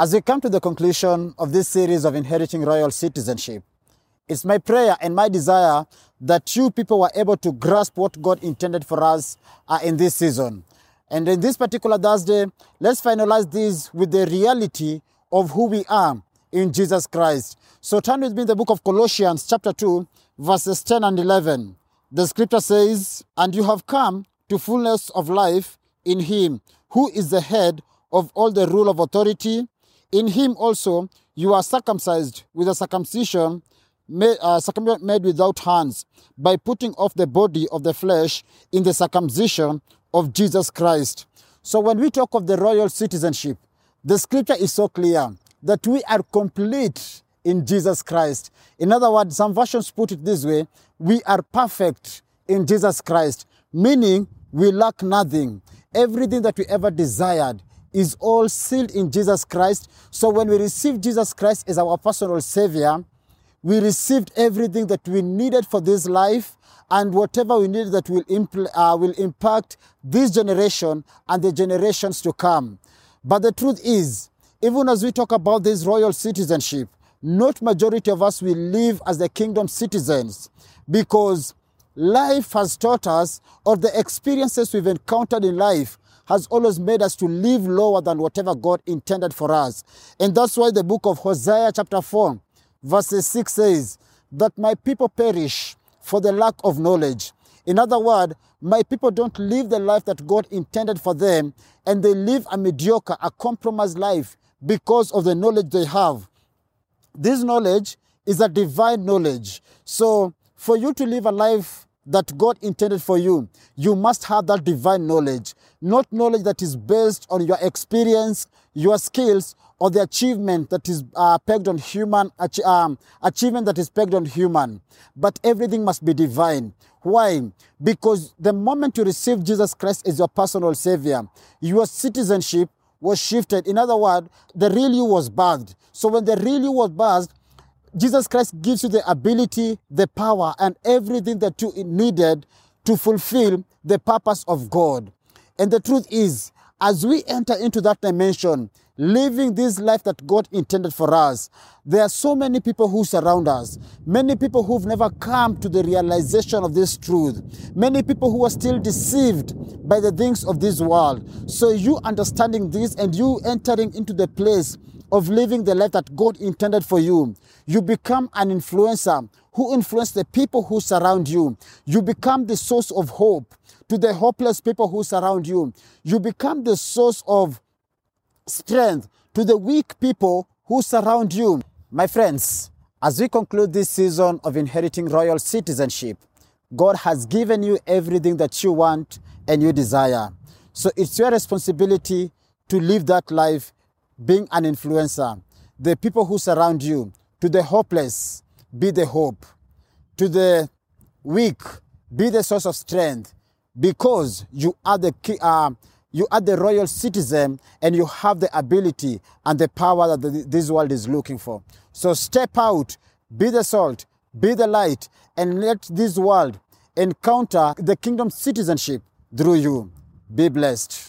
As we come to the conclusion of this series of inheriting royal citizenship, it's my prayer and my desire that you people were able to grasp what God intended for us uh, in this season. And in this particular Thursday, let's finalize this with the reality of who we are in Jesus Christ. So turn with me the book of Colossians, chapter 2, verses 10 and 11. The scripture says, And you have come to fullness of life in Him, who is the head of all the rule of authority. In Him also you are circumcised with a circumcision made, uh, circumcision made without hands, by putting off the body of the flesh in the circumcision of Jesus Christ. So when we talk of the royal citizenship, the scripture is so clear that we are complete in Jesus Christ. In other words, some versions put it this way we are perfect in Jesus Christ, meaning we lack nothing. Everything that we ever desired is all sealed in Jesus Christ. So when we receive Jesus Christ as our personal Savior, we received everything that we needed for this life and whatever we needed that will, impl- uh, will impact this generation and the generations to come. But the truth is, even as we talk about this royal citizenship, not majority of us will live as the kingdom citizens because life has taught us or the experiences we've encountered in life has always made us to live lower than whatever God intended for us. And that's why the book of Hosea chapter 4 verses 6 says that my people perish for the lack of knowledge. In other words, my people don't live the life that God intended for them and they live a mediocre, a compromised life because of the knowledge they have. This knowledge is a divine knowledge. So, for you to live a life that God intended for you, you must have that divine knowledge, not knowledge that is based on your experience, your skills, or the achievement that is uh, pegged on human um, achievement that is pegged on human. But everything must be divine. Why? Because the moment you receive jesus christ as your personal savior your citizenship was shifted. In other words the real you was birthed. So when the real you was birthed jesus christ gives you the ability the power and everything that you needed to fulfill the purpose of god and the truth is as we enter into that dimension living this life that God intended for us. There are so many people who surround us, many people who've never come to the realization of this truth, many people who are still deceived by the things of this world. So, you understanding this and you entering into the place of living the life that God intended for you, you become an influencer who influence the people who surround you. You become the source of hope to the hopeless people who surround you. You become the source of strength to the weak people who surround you. My friends, as we conclude this season of inheriting royal citizenship, God has given you everything that you want and you desire. So it's your responsibility to live that life being an influencer. The people who surround you, to the hopeless, be the hope. To the weak, be the source of strength because you are the uh, you are the royal citizen and you have the ability and the power that the, this world is looking for. So step out, be the salt, be the light, and let this world encounter the kingdom citizenship through you. Be blessed.